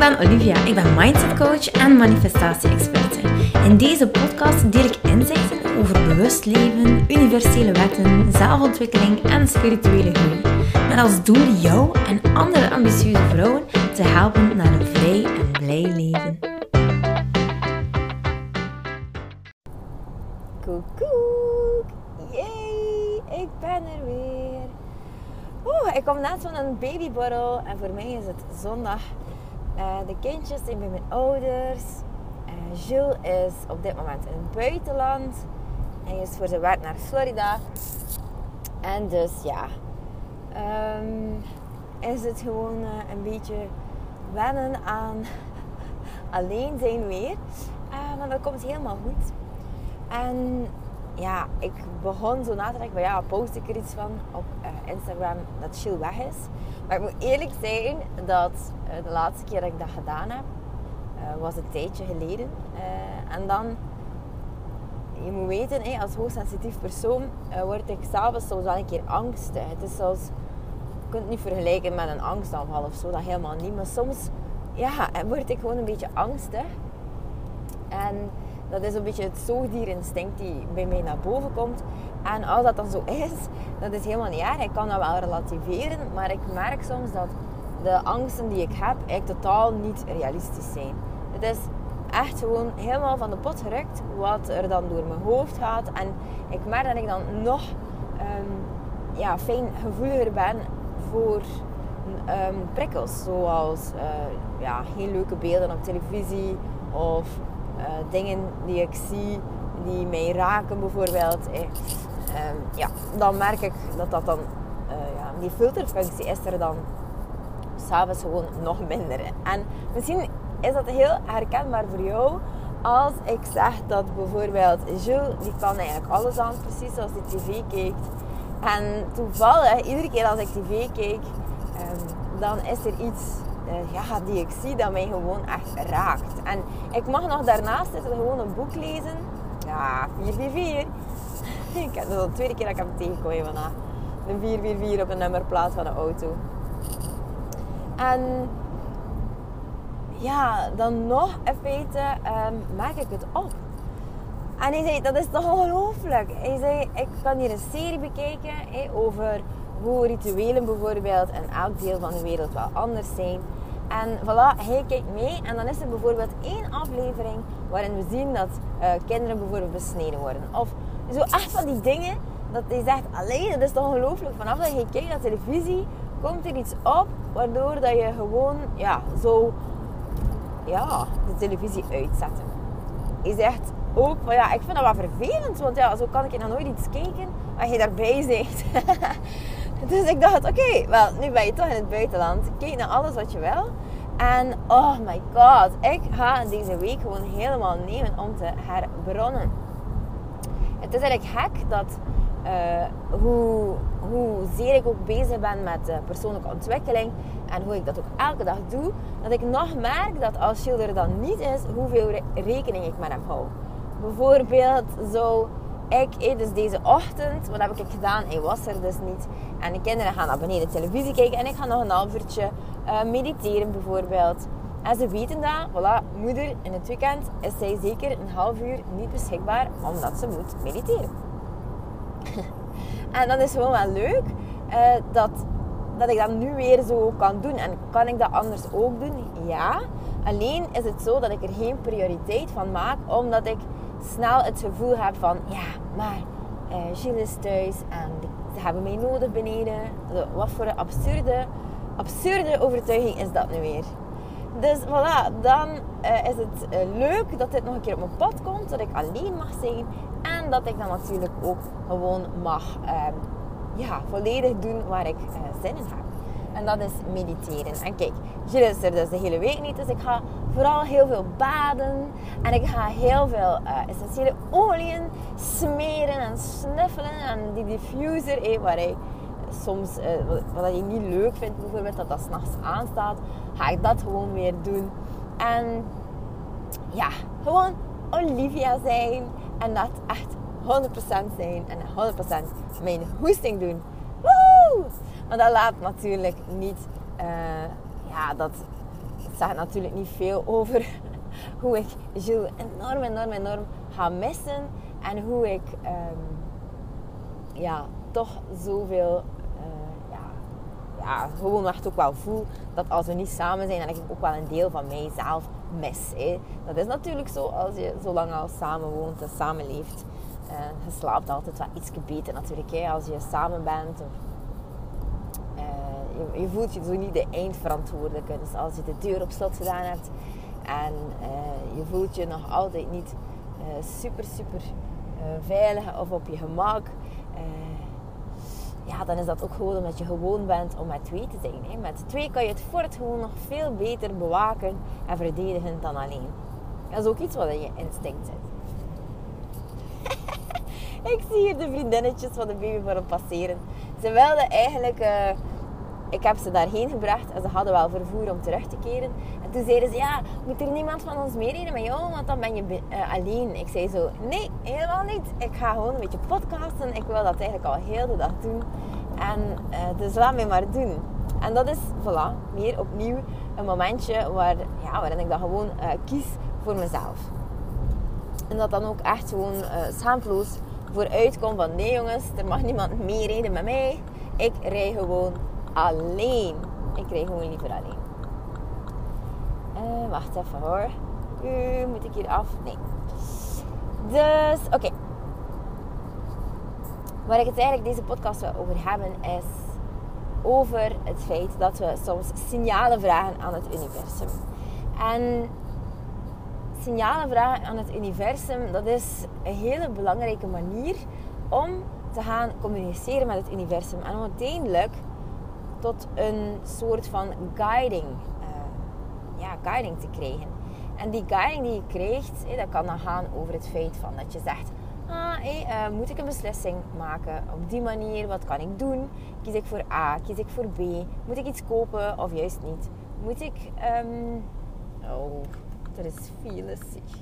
ben Olivia. Ik ben mindset coach en manifestatie-experte. In deze podcast deel ik inzichten over bewust leven, universele wetten, zelfontwikkeling en spirituele groei. Met als doel jou en andere ambitieuze vrouwen te helpen naar een vrij en blij leven. Koekoek! Yay! Ik ben er weer. Oeh, ik kom net van een babyborrel en voor mij is het zondag. Uh, de kindjes zijn bij mijn ouders. Uh, Jules is op dit moment in het buitenland. Hij is voor zijn werk naar Florida. En dus ja, um, is het gewoon uh, een beetje wennen aan alleen zijn weer. maar dat komt helemaal goed. En ja, ik begon zo na te denken, ja, post ik er iets van op uh, Instagram dat chill weg is. Maar ik moet eerlijk zijn dat uh, de laatste keer dat ik dat gedaan heb, uh, was een tijdje geleden. en dan, je moet weten, als hoogsensitief persoon word ik s'avonds soms wel een keer angstig. Het is zoals, je kunt het niet vergelijken met een angstaanval of zo, dat helemaal niet. Maar soms, ja, word ik gewoon een beetje angstig. En dat is een beetje het zoogdierinstinct die bij mij naar boven komt. En als dat dan zo is, dat is helemaal niet erg. Ik kan dat wel relativeren, maar ik merk soms dat de angsten die ik heb eigenlijk totaal niet realistisch zijn. Het is echt gewoon helemaal van de pot gerukt wat er dan door mijn hoofd gaat. En ik merk dat ik dan nog um, ja, fijn gevoeliger ben voor um, prikkels. Zoals uh, ja, heel leuke beelden op televisie of uh, dingen die ik zie die mij raken bijvoorbeeld. Eh, um, ja, dan merk ik dat dat dan, uh, ja, die filterfunctie is er dan s'avonds gewoon nog minder. En misschien is dat heel herkenbaar voor jou als ik zeg dat bijvoorbeeld Jules, die kan eigenlijk alles aan, precies zoals die tv kijkt. En toevallig, iedere keer als ik tv kijk, um, dan is er iets ja, die ik zie dat mij gewoon echt raakt. En ik mag nog daarnaast zitten, gewoon een boek lezen. Ja, 444. ik heb dat de tweede keer dat ik hem tegenkom vandaag. Een 444 op een nummerplaat van een auto. En ja, dan nog in feite um, maak ik het op. En hij zei, dat is toch ongelooflijk. Hij zei, ik kan hier een serie bekijken over hoe rituelen bijvoorbeeld in elk deel van de wereld wel anders zijn. En voilà, hij kijkt mee en dan is er bijvoorbeeld één aflevering waarin we zien dat uh, kinderen bijvoorbeeld besneden worden. Of zo echt van die dingen dat hij zegt, alleen dat is toch ongelooflijk. Vanaf dat je kijkt naar televisie, komt er iets op waardoor dat je gewoon ja, zo ja, de televisie uitzetten. Hij zegt ook ja, ik vind dat wel vervelend, want ja, zo kan ik nog nooit iets kijken als je daarbij zegt. dus ik dacht, oké, wel, nu ben je toch in het buitenland. Kijk naar alles wat je wil. En oh my god, ik ga deze week gewoon helemaal nemen om te herbronnen. Het is eigenlijk gek dat uh, hoe, hoe zeer ik ook bezig ben met uh, persoonlijke ontwikkeling en hoe ik dat ook elke dag doe, dat ik nog merk dat als Shield er dan niet is, hoeveel re rekening ik met hem hou. Bijvoorbeeld zo, ik, dus deze ochtend, wat heb ik gedaan? Hij was er dus niet. En de kinderen gaan naar beneden televisie kijken en ik ga nog een half uurtje uh, mediteren bijvoorbeeld. En ze weten dat, voilà, moeder in het weekend is zij zeker een half uur niet beschikbaar omdat ze moet mediteren. en dat is gewoon wel leuk uh, dat, dat ik dat nu weer zo kan doen. En kan ik dat anders ook doen? Ja. Alleen is het zo dat ik er geen prioriteit van maak, omdat ik snel het gevoel heb van, ja, maar uh, Gilles is thuis en ze hebben mij nodig beneden. Wat voor een absurde, absurde overtuiging is dat nu weer? Dus voilà, dan uh, is het uh, leuk dat dit nog een keer op mijn pad komt, dat ik alleen mag zijn en dat ik dan natuurlijk ook gewoon mag uh, ja, volledig doen waar ik zin in heb. En dat is mediteren. En kijk, Gilles is er dus de hele week niet, dus ik ga vooral heel veel baden en ik ga heel veel essentiële oliën smeren en snuffelen en die diffuser, eh, waar hij soms, uh, wat je niet leuk vindt, bijvoorbeeld dat dat s'nachts aanstaat, ga ik dat gewoon weer doen. En ja, gewoon Olivia zijn en dat echt 100% zijn en 100% mijn hoesting doen. Woehoe! Maar dat laat natuurlijk niet, uh, ja, dat zegt natuurlijk niet veel over hoe ik Jules enorm, enorm, enorm ga missen. En hoe ik um, ja, toch zoveel uh, ja, ja, gewoon echt ook wel voel dat als we niet samen zijn, dat ik ook wel een deel van mijzelf mis. Hè. Dat is natuurlijk zo als je zo lang al samen woont en samenleeft. Uh, je slaapt altijd wel iets beter natuurlijk hè, als je samen bent. Of, uh, je, voelt je zo niet de eindverantwoordelijke. Dus als je de deur op slot gedaan hebt en uh, je voelt je nog altijd niet super, super veilig of op je gemak ja, dan is dat ook gewoon omdat je gewoon bent om met twee te zijn. Hè. Met twee kan je het fort gewoon nog veel beter bewaken en verdedigen dan alleen. Dat is ook iets wat in je instinct zit. ik zie hier de vriendinnetjes van de baby voor passeren. Ze wilden eigenlijk... ik heb ze daarheen gebracht en ze hadden wel vervoer om terug te keren. En toen zeiden ze, ja, moet er niemand van ons meerijden met jou, want dan ben je uh, alleen. Ik zei zo, nee, helemaal niet. Ik ga gewoon een beetje podcasten. Ik wil dat eigenlijk al heel de dag doen. En uh, dus laat mij maar doen. En dat is, voilà, meer opnieuw een momentje waar, ja, waarin ik dan gewoon uh, kies voor mezelf. En dat dan ook echt gewoon schaamteloos vooruit komt van nee jongens, er mag niemand meerijden met mij. Ik rij gewoon alleen. Ik rij gewoon liever alleen. Uh, wacht even hoor. Uh, moet ik hier af? Nee. Dus, oké. Waar ik het eigenlijk deze podcast wil over hebben is over het feit dat we soms signalen vragen aan het universum. En signalen vragen aan het universum, dat is een hele belangrijke manier om te gaan communiceren met het universum. En uiteindelijk tot een soort van guiding, uh, ja, guiding te krijgen. En die guiding die je krijgt, dat kan dan gaan over het feit van dat je zegt... Ah, uh, moet ik een beslissing maken op die manier? Wat kan ik doen? Kies ik voor A? Kies ik voor B? Moet ik iets kopen of juist niet? Moet ik... Um... Oh, er is zich.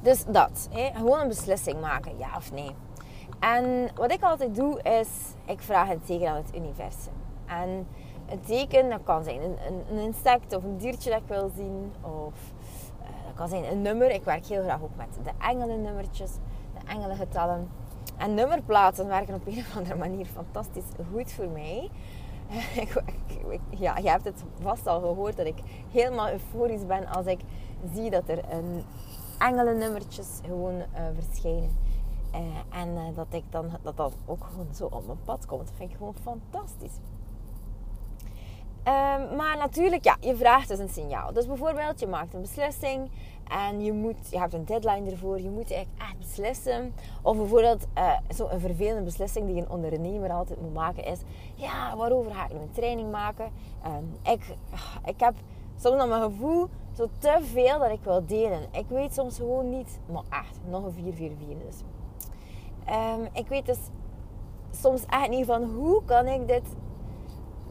Dus dat. Gewoon een beslissing maken, ja of nee. En wat ik altijd doe is, ik vraag een teken aan het universum. En een teken, dat kan zijn een, een, insect of een diertje dat ik wil zien. Of uh, dat kan zijn een nummer. Ik werk heel graag ook met de engelennummertjes, de engelengetallen. En nummerplaten werken op een of andere manier fantastisch goed voor mij. ja, je hebt het vast al gehoord dat ik helemaal euforisch ben als ik zie dat er een engelennummertjes gewoon uh, verschijnen. Uh, en uh, dat ik dan dat dat ook gewoon zo op mijn pad komt. Dat vind ik gewoon fantastisch. Uh, maar natuurlijk, ja, je vraagt dus een signaal. Dus bijvoorbeeld, je maakt een beslissing en je, moet, je hebt een deadline ervoor. Je moet echt, echt beslissen. Of bijvoorbeeld, uh, zo'n vervelende beslissing die een ondernemer altijd moet maken is... Ja, waarover ga ik nu een training maken? Ehm, ik, ik heb soms dan mijn gevoel zo te veel dat ik wil delen. Ik weet soms gewoon niet... Maar echt, nog een 444 dus. Um, ik weet dus soms echt niet van hoe kan ik dit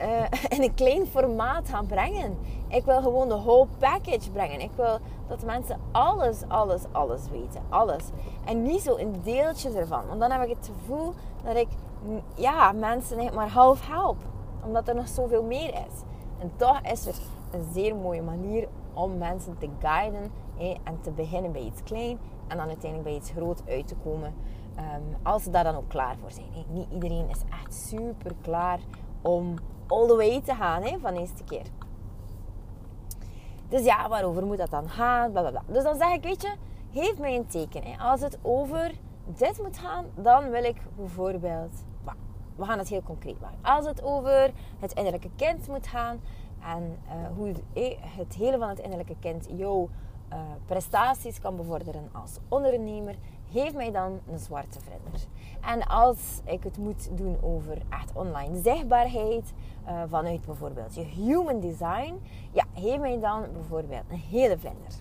uh, in een klein formaat gaan brengen. Ik wil gewoon de whole package brengen. Ik wil dat mensen alles, alles, alles weten. Alles. En niet zo een deeltje ervan. Want dan heb ik het gevoel dat ik ja, mensen maar half help. Omdat er nog zoveel meer is. En toch is er een zeer mooie manier om mensen te guiden. en te beginnen bij iets klein. En dan uiteindelijk bij iets groot uit te komen. Um, als ze daar dan ook klaar voor zijn. Niet iedereen is echt super klaar om all the way te gaan hè, van eerste keer. Dus ja, waarover moet dat dan gaan? Blablabla. Dus dan zeg ik, weet je, geef mij een teken. Als het over dit moet gaan, dan wil ik bijvoorbeeld... We gaan het heel concreet maken. Als het over het innerlijke kind moet gaan en uh, hoe het hele van het innerlijke kind jouw uh, prestaties kan bevorderen als ondernemer, geef mij dan een zwarte vlinder. En als ik het moet doen over echt online zichtbaarheid, uh, vanuit bijvoorbeeld je human design, ja, geef mij dan bijvoorbeeld een hele vlinder.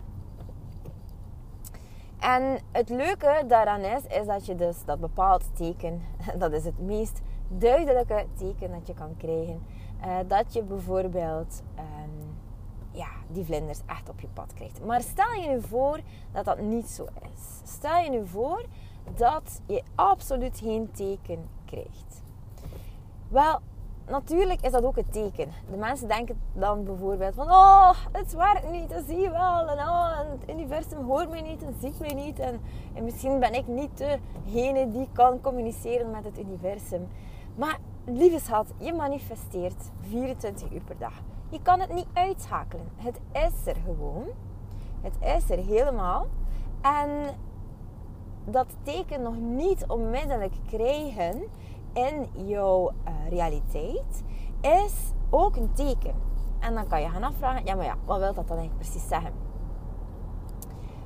En het leuke daaraan is, is dat je dus dat bepaald teken, dat is het meest duidelijke teken dat je kan krijgen, uh, dat je bijvoorbeeld um, ja, die vlinders echt op je pad krijgt. Maar stel je nu voor dat dat niet zo is. Stel je nu voor dat je absoluut geen teken krijgt. Wel, natuurlijk is dat ook het teken. De mensen denken dan bijvoorbeeld van... Oh, het werkt niet, dat zie je wel. En, oh, het universum hoort mij niet en ziet mij niet. En, en misschien ben ik niet degene die kan communiceren met het universum. Maar lieve schat, je manifesteert 24 uur per dag. Je kan het niet uitschakelen. Het is er gewoon. Het is er helemaal. En dat teken nog niet onmiddellijk krijgen in jouw uh, realiteit is ook een teken. En dan kan je gaan afvragen, ja maar ja, wat wil dat dan eigenlijk precies zeggen?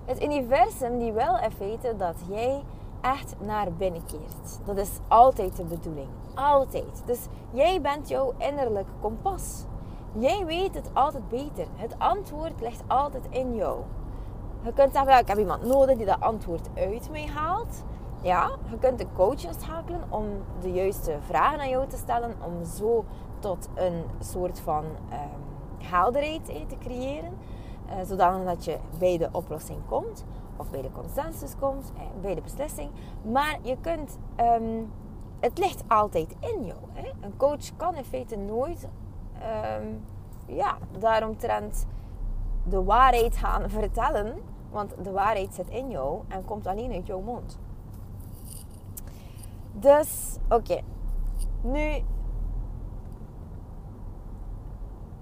Het universum die wil in feite dat jij echt naar binnen keert. Dat is altijd de bedoeling. Altijd. Dus jij bent jouw innerlijk kompas. Jij weet het altijd beter. Het antwoord ligt altijd in jou. Je kunt zeggen, ik heb iemand nodig die dat antwoord uit mij haalt. Ja, je kunt een coach inschakelen om de juiste vragen aan jou te stellen. Om zo tot een soort van um, helderheid te creëren. Uh, zodanig dat je bij de oplossing komt. Of bij de consensus komt. Eh, bij de beslissing. Maar je kunt... Um, het ligt altijd in jou. Hè? Een coach kan in feite nooit... Um, ja, daaromtrent de waarheid gaan vertellen. Want de waarheid zit in jou en komt alleen uit jouw mond. Dus, oké. Nu,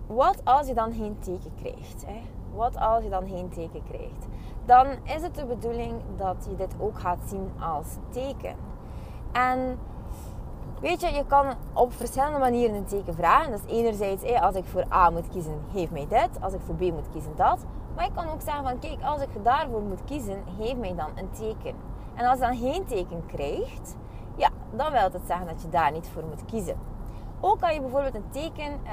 wat als je dan geen teken krijgt? Hè? Wat als je dan geen teken krijgt? Dan is het de bedoeling dat je dit ook gaat zien als teken. En weet je, je kan op verschillende manieren een teken vragen. Dus enerzijds, als ik voor A moet kiezen, geef mij dit. Als ik voor B moet kiezen, dat. Maar ik kan ook zeggen van, kijk, als ik daarvoor moet kiezen, geef mij dan een teken. En als je dan geen teken krijgt, ja, dan wil het zeggen dat je daar niet voor moet kiezen. Ook kan je bijvoorbeeld een teken uh,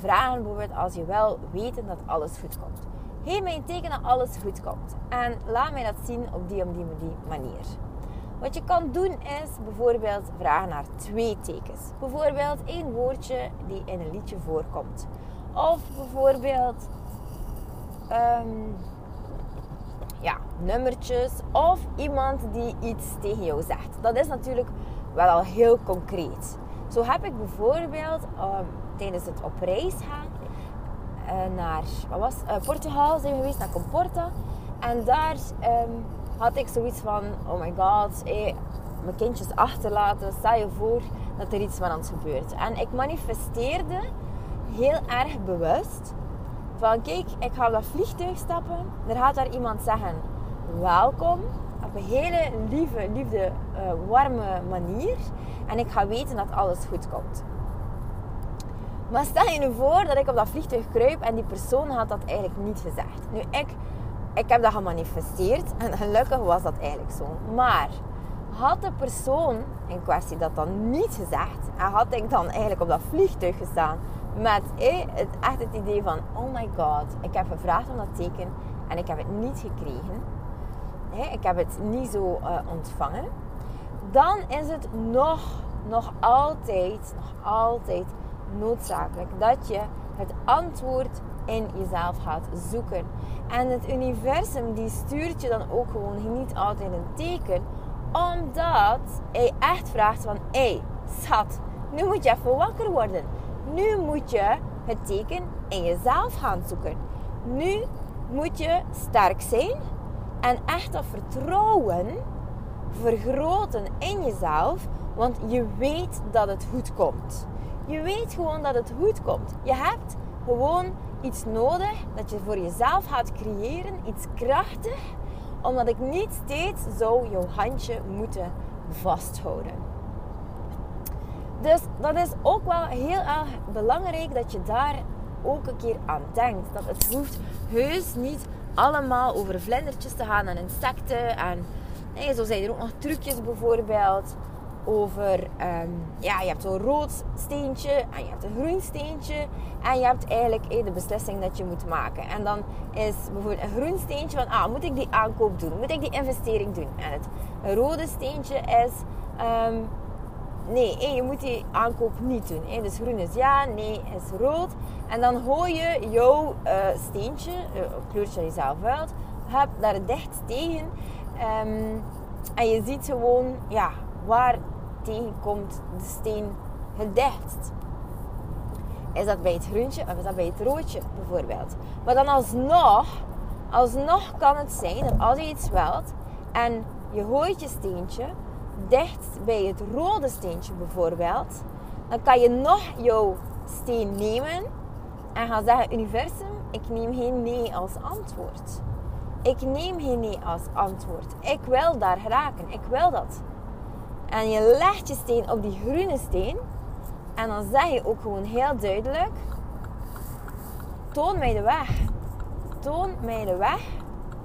vragen, bijvoorbeeld als je wel weten dat alles goed komt. Geef mij een teken dat alles goed komt. En laat mij dat zien op die of die manier. Wat je kan doen is bijvoorbeeld vragen naar twee tekens. Bijvoorbeeld één woordje die in een liedje voorkomt. Of bijvoorbeeld um, ja, nummertjes of iemand die iets tegen jou zegt. Dat is natuurlijk wel al heel concreet. Zo heb ik bijvoorbeeld um, tijdens het op reis gaan uh, naar wat was, uh, Portugal zijn we geweest, naar Comporta. En daar um, had ik zoiets van, oh my god, mijn kindjes achterlaten. Stel je voor dat er iets van ons gebeurt. En ik manifesteerde heel erg bewust van kijk, ik ga op dat vliegtuig stappen. Er gaat daar iemand zeggen welkom. Op een hele lieve, liefde, uh, warme manier. En ik ga weten dat alles goed komt. Maar stel je nu voor dat ik op dat vliegtuig kruip en die persoon had dat eigenlijk niet gezegd. Nu, ik, ik heb dat gemanifesteerd en gelukkig was dat eigenlijk zo. Maar had de persoon in kwestie dat dan niet gezegd en had ik dan eigenlijk op dat vliegtuig gestaan met het, echt het idee van, oh my god, ik heb gevraagd om dat teken en ik heb het niet gekregen. ik heb het niet zo uh, ontvangen. Dan is het nog, nog altijd, nog altijd noodzakelijk dat je het antwoord in jezelf gaat zoeken. En het universum die stuurt je dan ook gewoon niet altijd een teken, omdat hij echt vraagt van, hé, hey, schat, nu moet je even wakker worden. Nu moet je het teken in jezelf gaan zoeken. Nu moet je sterk zijn en echt dat vertrouwen vergroten in jezelf, want je weet dat het goed komt. Je weet gewoon dat het goed komt. Je hebt gewoon iets nodig dat je voor jezelf gaat creëren, iets krachtig, omdat ik niet steeds zo jouw handje moeten vasthouden. Dus dat is ook wel heel erg belangrijk dat je daar ook een keer aan denkt. Dat het hoeft heus niet allemaal over vlindertjes te gaan en insecten. En zo zijn er ook nog trucjes bijvoorbeeld over... Um, ja, je hebt zo'n rood steentje en je hebt een groen steentje. En je hebt eigenlijk eh, de beslissing dat je moet maken. En dan is bijvoorbeeld een groen steentje van... Ah, moet ik die aankoop doen? Moet ik die investering doen? En het rode steentje is... Um, nee, je moet die aankoop niet doen. Dus groen is ja, nee is rood. En dan gooi je jouw uh, steentje, uh, kleurtje dat je zelf wilt, heb daar dicht tegen. Ehm, en je ziet gewoon ja, waar tegen komt de steen het. Is dat bij het groentje of is dat bij het roodje bijvoorbeeld? Maar dan alsnog, alsnog kan het zijn dat als je iets wilt en je gooit je steentje dicht bij het rode steentje bijvoorbeeld, dan kan je nog jouw steen nemen en gaan zeggen: Universum, ik neem geen nee als antwoord. Ik neem geen nee als antwoord. Ik wil daar geraken. Ik wil dat. En je legt je steen op die groene steen. En dan zeg je ook gewoon heel duidelijk: Toon mij de weg. Toon mij de weg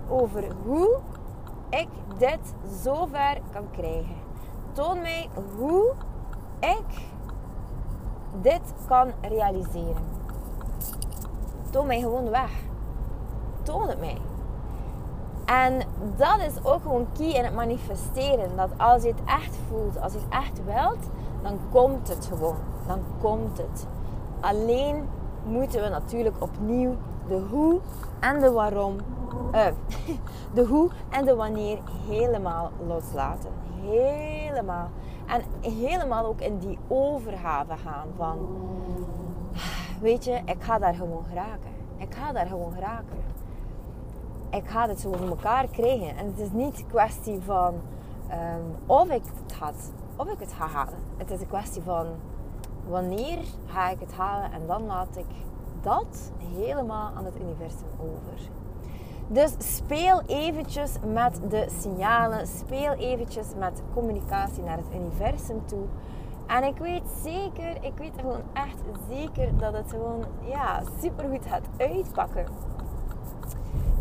over hoe ik dit zover kan krijgen. Toon mij hoe ik dit kan realiseren. Toon mij gewoon de weg. Toon het mij. En dat is ook gewoon key in het manifesteren. Dat als je het echt voelt, als je het echt wilt, dan komt het gewoon. Dan komt het. Alleen moeten we natuurlijk opnieuw de hoe en de waarom, uh, de hoe en de wanneer helemaal loslaten. Helemaal. En helemaal ook in die overgave gaan van, weet je, ik ga daar gewoon geraken. Ik ga daar gewoon geraken ik ga het zo voor elkaar krijgen. En het is niet een kwestie van um, of ik het had, of ik het ga halen. Het is een kwestie van wanneer ga ik het halen en dan laat ik dat helemaal aan het universum over. Dus speel eventjes met de signalen, speel eventjes met communicatie naar het universum toe. En ik weet zeker, ik weet gewoon echt zeker dat het gewoon ja, super goed gaat uitpakken.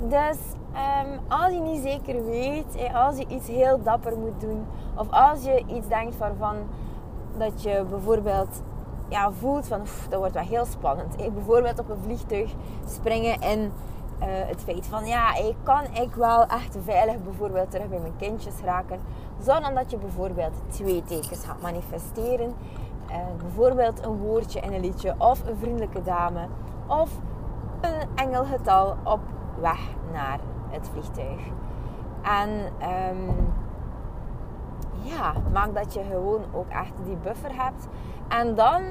Dus um, als je niet zeker weet, als je iets heel dapper moet doen, of als je iets denkt waarvan dat je bijvoorbeeld ja, voelt van dat wordt wel heel spannend. Ik bijvoorbeeld op een vliegtuig springen in uh, het feit van ja, ik kan ik wel echt veilig bijvoorbeeld terug bij mijn kindjes raken. Zonder dat je bijvoorbeeld twee tekens gaat manifesteren. Uh, bijvoorbeeld een woordje in een liedje of een vriendelijke dame of een engelgetal op weg naar het vliegtuig. En um, ja, maak dat je gewoon ook echt die buffer hebt. En dan,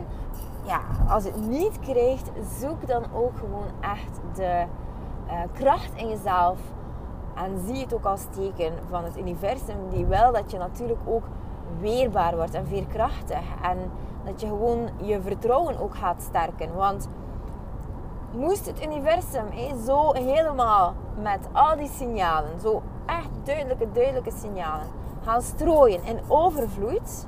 ja, als het niet krijgt, zoek dan ook gewoon echt de uh, kracht in jezelf. En zie het ook als teken van het universum, die wil dat je natuurlijk ook weerbaar wordt en veerkrachtig. En dat je gewoon je vertrouwen ook gaat sterken. Want moest het universum zo helemaal met al die signalen, zo echt duidelijke, duidelijke signalen, gaan strooien in overvloed.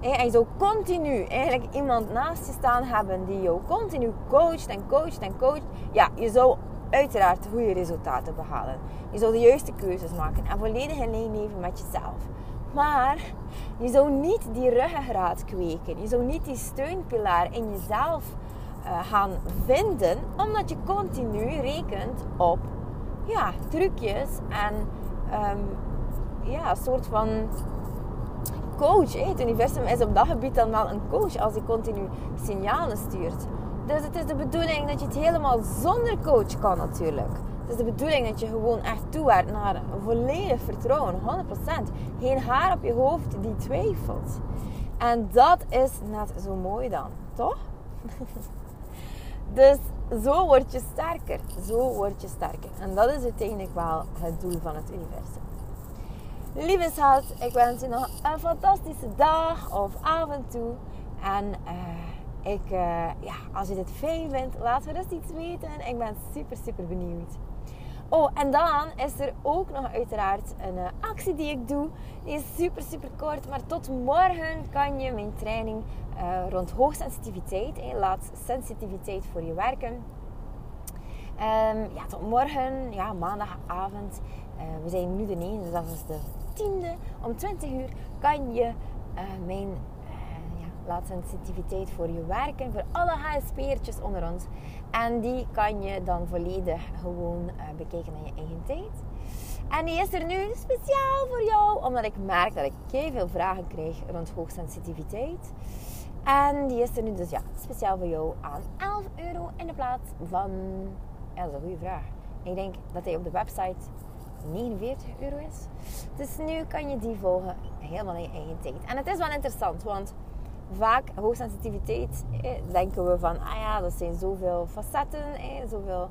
en je zou continu eigenlijk iemand naast je staan hebben die jou continu coacht en coacht en coacht. Ja, je zou uiteraard goede resultaten behalen. Je zou de juiste keuzes maken en volledig in leven met jezelf. Maar je zou niet die ruggengraat kweken. Je zou niet die steunpilaar in jezelf uh, gaan vinden, omdat je continu rekent op ja, trucjes en um, ja, een soort van coach. Hè. Het universum is op dat gebied dan wel een coach als hij continu signalen stuurt. Dus het is de bedoeling dat je het helemaal zonder coach kan natuurlijk. Het is de bedoeling dat je gewoon echt toewerkt naar volledig vertrouwen, 100%. Geen haar op je hoofd die twijfelt. En dat is net zo mooi dan, toch? Dus zo word je sterker. Zo word je sterker. En dat is uiteindelijk wel het doel van het universum. Lieve schat, ik wens je nog een fantastische dag of avond toe. En uh, ik, uh, ja, als je dit fijn vindt, laat me dus iets weten. Ik ben super, super benieuwd. Oh, en dan is er ook nog uiteraard een uh, actie die ik doe. Die is super, super kort. Maar tot morgen kan je mijn training uh, rond hoogsensitiviteit. Hey, laat sensitiviteit voor je werken. Um, ja, tot morgen, ja, maandagavond. Uh, we zijn nu de 9, dus dat is de 10e. Om 20 uur kan je mijn sensitiviteit voor je werken. Voor alle HSP'ertjes onder ons. En die kan je dan volledig gewoon uh, bekijken aan je eigen tijd. En die is er nu speciaal voor jou, omdat ik merk dat ik heel veel vragen krijg rond hoogsensitiviteit. En die is er nu dus ja, speciaal voor jou aan 11 euro in de plaats van... Ja, dat is een goede vraag. Ik denk dat hij op de website 49 euro is. Dus nu kan je die volgen helemaal in je eigen tijd. En het is wel interessant, want vaak hoogsensitiviteit, eh, denken we van, ah ja, dat zijn zoveel facetten, eh, zoveel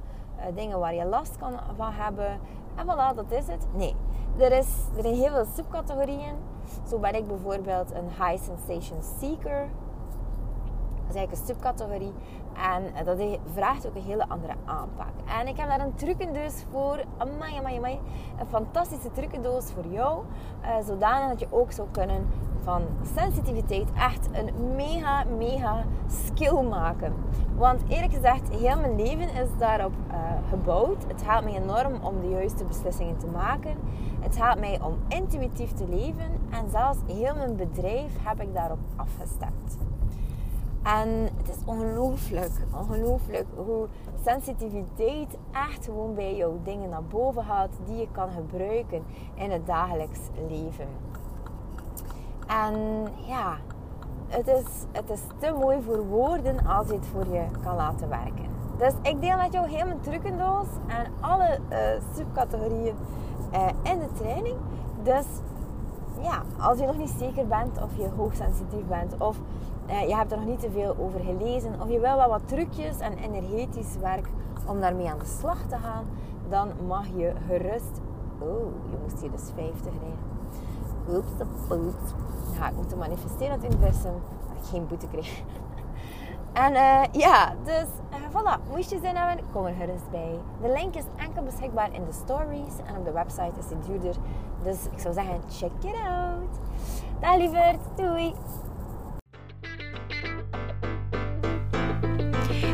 dingen waar je last kan van hebben. En voilà, dat is het. Nee, er, is, er zijn heel veel subcategorieën. Zo ben ik bijvoorbeeld een high sensation seeker. Dat is eigenlijk een subcategorie. En eh, dat vraagt ook een hele andere aanpak. En ik heb daar een trucendoos voor. Amai, amai, amai. Een fantastische trucendoos voor jou. Uh, zodanig dat je ook zou kunnen van sensitiviteit echt een mega, mega skill maken. Want eerlijk gezegd, heel mijn leven is daarop uh, gebouwd. Het helpt mij enorm om de juiste beslissingen te maken. Het helpt mij om intuïtief te leven. En zelfs heel mijn bedrijf heb ik daarop afgestemd. En het is ongelooflijk, ongelooflijk hoe sensitiviteit echt gewoon bij jou dingen naar boven haalt die je kan gebruiken in het dagelijks leven. En ja, het is, het is te mooi voor woorden als je het voor je kan laten werken. Dus ik deel met jou heel mijn trucendoos en alle uh, subcategorieën uh, in de training. Dus ja, als je nog niet zeker bent of je hoogsensitief bent of uh, je hebt er nog niet te veel over gelezen of je wil wel wat trucjes en energetisch werk om daarmee aan de slag te gaan, dan mag je gerust. Oh, je moest hier dus 50 rijden. Oeps, oeps. Ja, ik moet manifesteren het universum dat ik geen boete kreeg. En uh, ja, dus uh, voilà, moest je zin hebben, kom er gerust bij. De link is enkel beschikbaar in de stories en op de website is het duurder. Dus ik zou zeggen, check it out. Dag lieverd, doei!